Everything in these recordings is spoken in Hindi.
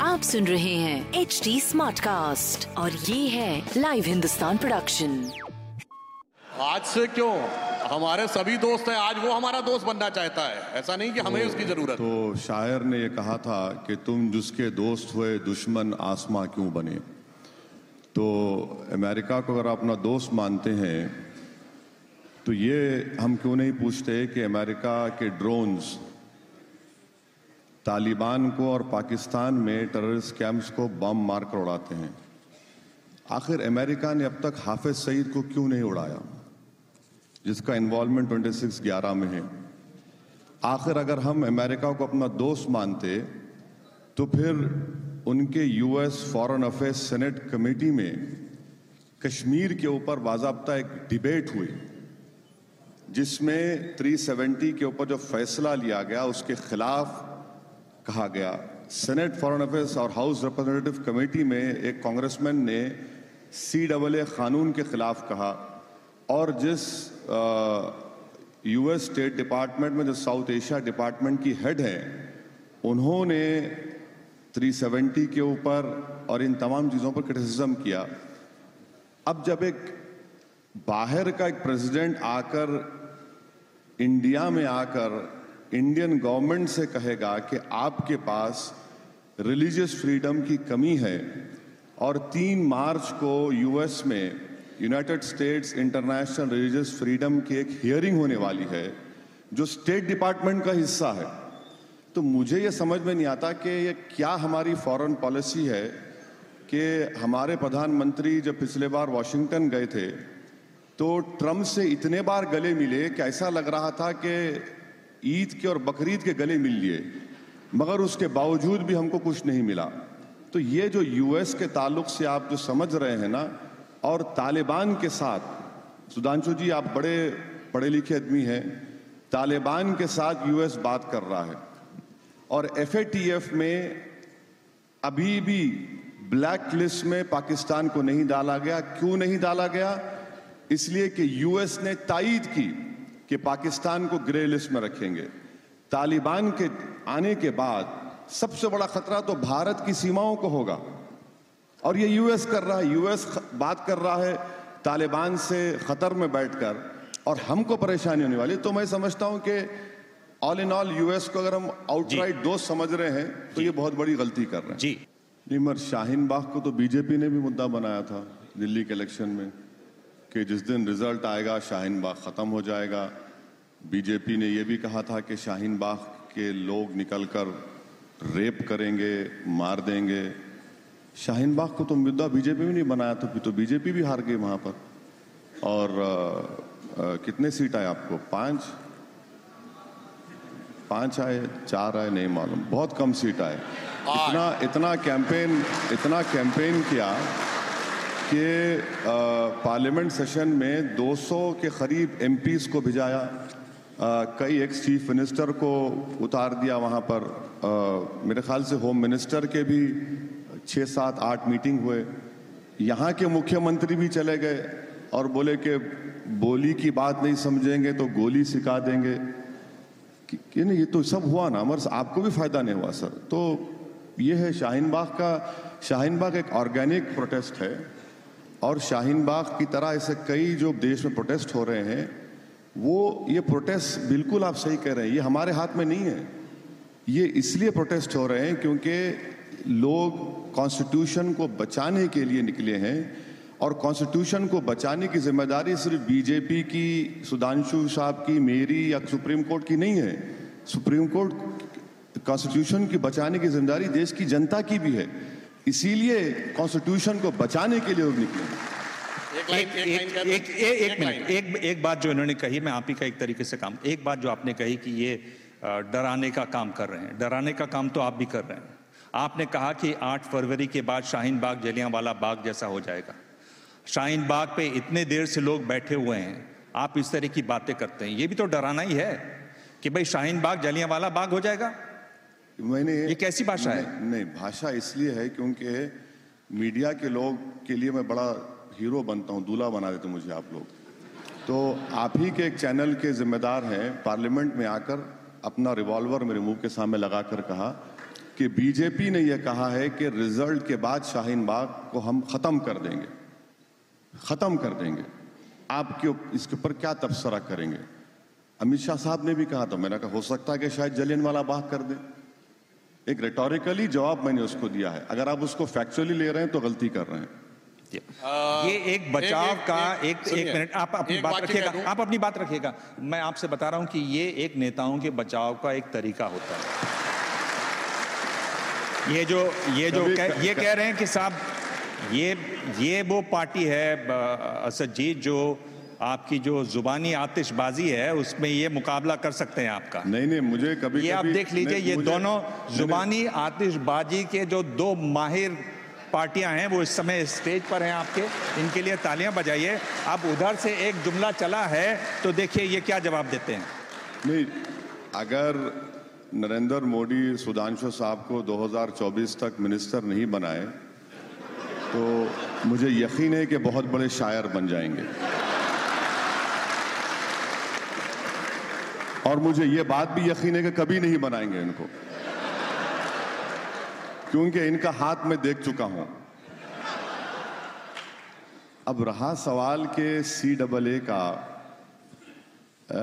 आप सुन रहे हैं एच डी स्मार्ट कास्ट और ये है लाइव हिंदुस्तान प्रोडक्शन आज से क्यों? हमारे सभी दोस्त हैं आज वो हमारा दोस्त बनना चाहता है। ऐसा नहीं कि हमें उसकी ज़रूरत। तो शायर ने ये कहा था कि तुम जिसके दोस्त हुए दुश्मन आसमां क्यों बने? तो अमेरिका को अगर अपना दोस्त मानते हैं तो ये हम क्यों नहीं पूछते कि अमेरिका के ड्रोन्स तालिबान को और पाकिस्तान में टेररिस्ट कैंप्स को बम मारकर उड़ाते हैं। आखिर अमेरिका ने अब तक हाफिज सईद को क्यों नहीं उड़ाया? जिसका इन्वॉल्वमेंट 26 ग्यारह में है। आखिर अगर हम अमेरिका को अपना दोस्त मानते तो फिर उनके US foreign affairs senate committee में कश्मीर के ऊपर बाजाबता एक डिबेट हुई, जिसमें 370 के ऊपर जो फैसला लिया गया, उसके खिलाफ कहा गया। सेनेट फॉरेन अफेयर्स और हाउस रिप्रेजेंटेटिव कमेटी में एक कांग्रेसमैन ने सी डबल ए कानून के खिलाफ कहा और जिस यूएस स्टेट डिपार्टमेंट में जो साउथ एशिया डिपार्टमेंट की हेड है, उन्होंने 370 के ऊपर और इन तमाम चीज़ों पर क्रिटिसिज्म किया। अब जब एक बाहर का एक प्रेसिडेंट आकर इंडिया में आकर इंडियन गवर्नमेंट से कहेगा कि आपके पास रिलीजियस फ्रीडम की कमी है और तीन मार्च को यूएस में United States International Religious Freedom की एक हियरिंग होने वाली है, जो स्टेट डिपार्टमेंट का हिस्सा है। तो मुझे ये समझ में नहीं आता कि ये क्या हमारी फॉरेन पॉलिसी है कि हमारे प्रधानमंत्री जब पिछले बार वॉशिंगटन गए थे तो ट्रंप से इतने बार गले मिले कि ऐसा लग रहा था कि ईद के और बकरीद के गले मिल लिए, मगर उसके बावजूद भी हमको कुछ नहीं मिला। तो ये जो यूएस के ताल्लुक से आप जो समझ रहे हैं ना, और तालिबान के साथ सुधांशु जी, आप बड़े, पढ़े लिखे आदमी हैं, तालिबान के साथ यूएस बात कर रहा है, और एफएटीएफ में अभी भी ब्लैक लिस्ट में पाकिस्तान को नहीं डाला गया। क्यों नहीं डाला गया? इसलिए कि यूएस ने तायद की। कि पाकिस्तान को ग्रे लिस्ट में रखेंगे। तालिबान के आने के बाद सबसे बड़ा खतरा तो भारत की सीमाओं को होगा। और ये यूएस कर रहा है यूएस बात कर रहा है तालिबान से खतर में बैठकर। और हमको परेशानी होने वाली तो मैं समझता हूँ कि ऑल इन ऑल यूएस को अगर हम आउटराइट दोस्त समझ रहे हैं तो ये बहुत बड़ी गलती कर रहे हैं। जी। नहीं मगर शाहीन बाग को तो बीजेपी ने भी मुद्दा बनाया था दिल्ली के इलेक्शन में। कि जिस दिन रिज़ल्ट आएगा शाहीन बाग खत्म हो जाएगा। बीजेपी ने यह भी कहा था कि शाहीन बाग के लोग निकलकर रेप करेंगे मार देंगे। शाहीन बाग को तो मुद्दा बीजेपी भी नहीं बनाया था तो बीजेपी भी हार गई वहाँ पर। और आ, आ, कितने सीट आए आपको? पाँच? पाँच आए चार आए नहीं मालूम। बहुत कम सीट आए। इतना इतना कैंपेन इतना कैंपेन किया कि पार्लियामेंट सेशन में 200 के करीब एमपीज को भिजाया। कई एक्स चीफ मिनिस्टर को उतार दिया वहाँ पर। आ, मेरे ख्याल से होम मिनिस्टर के भी छः सात आठ मीटिंग हुए। यहाँ के मुख्यमंत्री भी चले गए और बोले कि बोली की बात नहीं समझेंगे तो गोली सिखा देंगे। कि, कि नहीं ये तो सब हुआ ना मगर आपको भी फ़ायदा नहीं हुआ सर। तो ये है शाहीन बाग का शाहीन बाग एक ऑर्गेनिक प्रोटेस्ट है। और शाहीन बाग की तरह ऐसे कई जो देश में प्रोटेस्ट हो रहे हैं, वो, ये प्रोटेस्ट बिल्कुल आप सही कह रहे हैं, ये हमारे हाथ में नहीं है। ये इसलिए प्रोटेस्ट हो रहे हैं क्योंकि लोग कॉन्स्टिट्यूशन को बचाने के लिए निकले हैं और कॉन्स्टिट्यूशन को बचाने की ज़िम्मेदारी सिर्फ़ बीजेपी की, सुधांशु साहब की, मेरी या सुप्रीम कोर्ट की नहीं है। सुप्रीम कोर्ट कॉन्स्टिट्यूशन की बचाने की ज़िम्मेदारी देश की जनता की भी है। इसीलिए कॉन्स्टिट्यूशन को बचाने के लिए लोग निकले एक एक एक एक मिनट एक एक बात जो इन्होंने कही मैं आप ही का एक तरीके से काम एक बात जो आपने कही कि ये डराने का काम कर रहे हैं। डराने का काम तो आप भी कर रहे हैं। आपने कहा कि 8 फरवरी के बाद शाहीन बाग जलियांवाला बाग जैसा हो जाएगा। शाहीन बाग पे इतने देर से लोग बैठे हुए हैं आप इस तरह की बातें करते हैं। ये भी तो डराना ही है कि भाई शाहीन बाग जलियांवाला बाग हो जाएगा? मैंने ये कैसी भाषा है? नहीं, भाषा इसलिए है क्योंकि मीडिया के लोग के लिए मैं बड़ा हीरो बनता हूँ दूल्हा बना देते मुझे आप लोग। तो आप ही के एक चैनल के जिम्मेदार हैं पार्लियामेंट में आकर अपना रिवॉल्वर मेरे मुँह के सामने लगाकर कहा कि बीजेपी ने यह कहा है कि रिज़ल्ट के बाद शाहीन बाग को हम खत्म कर देंगे। खत्म कर देंगे। आपके इसके ऊपर क्या तबसरा करेंगे? अमित शाह साहब ने भी कहा था मैंने कहा हो सकता है कि शायद जलियन वाला बाग कर दें। एक रेटोरिकली जवाब मैंने उसको दिया है। अगर आप उसको फैक्चुअली ले रहे हैं तो गलती कर रहे हैं। ये एक बचाव एक- का एक- एक एक मिनट आप अपनी बात रखिएगा आप अपनी बात रखिएगा। मैं आपसे बता रहा हूँ कि ये एक नेताओं के बचाव का एक तरीका होता है। ये जो ये जो कह, ये कह रहे हैं कि साहब ये ये वो पार्टी है असद जी जो आपकी जो जुबानी आतिशबाजी है उसमें ये मुकाबला कर सकते हैं आपका। नहीं नहीं मुझे कभी ये कभी, आप देख लीजिए ये दोनों जुबानी आतिशबाजी के जो दो माहिर पार्टियाँ हैं वो इस समय स्टेज पर हैं आपके। इनके लिए तालियाँ बजाइए। अब उधर से एक जुमला चला है तो देखिए ये क्या जवाब देते हैं। नहीं अगर नरेंद्र मोदी सुधांशु साहब को 2024 तक मिनिस्टर नहीं बनाए तो मुझे यकीन है कि बहुत बड़े शायर बन जाएँगे। और मुझे ये बात भी यकीन है कि कभी नहीं बनाएँगे इनको। क्योंकि इनका हाथ में देख चुका हूँ। अब रहा सवाल के सी डबल ए का आ,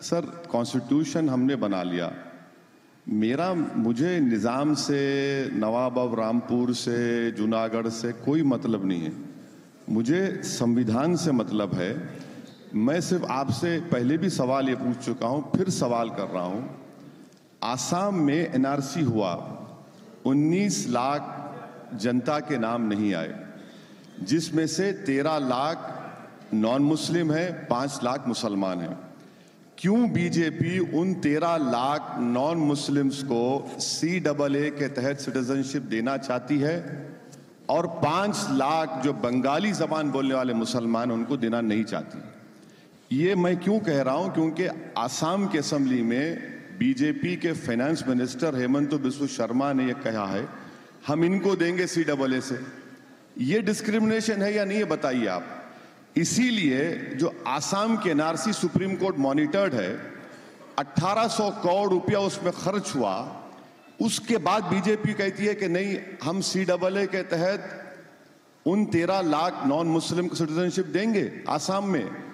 सर कॉन्स्टिट्यूशन हमने बना लिया। मेरा मुझे निज़ाम से नवाब अब रामपुर से जूनागढ़ से कोई मतलब नहीं है। मुझे संविधान से मतलब है मैं सिर्फ़ आपसे पहले भी सवाल ये पूछ चुका हूँ, फिर सवाल कर रहा हूँ। आसाम में एनआरसी हुआ 19 लाख जनता के नाम नहीं आए, जिसमें से 13 लाख नॉन मुस्लिम है 5 लाख मुसलमान हैं। क्यों बीजेपी उन 13 लाख नॉन मुस्लिम्स को सी डबल ए के तहत सिटीजनशिप देना चाहती है और 5 लाख जो बंगाली जबान बोलने वाले मुसलमान उनको देना नहीं चाहती? ये मैं क्यों कह रहा हूँ? क्योंकि आसाम के असम्बली में बीजेपी के फाइनेंस मिनिस्टर हेमंत बिस्व शर्मा ने यह कहा है, हम इनको देंगे सी डबल ए से। ये डिस्क्रिमिनेशन है या नहीं, ये बताइए आप। इसीलिए जो आसाम के एनआरसी सुप्रीम कोर्ट मॉनिटर्ड है 1800 करोड़ रुपया उसमें खर्च हुआ। उसके बाद बीजेपी कहती है कि नहीं, हम सी डबल ए के तहत उन 13 लाख नॉन मुस्लिम को सिटीजनशिप देंगे आसाम में।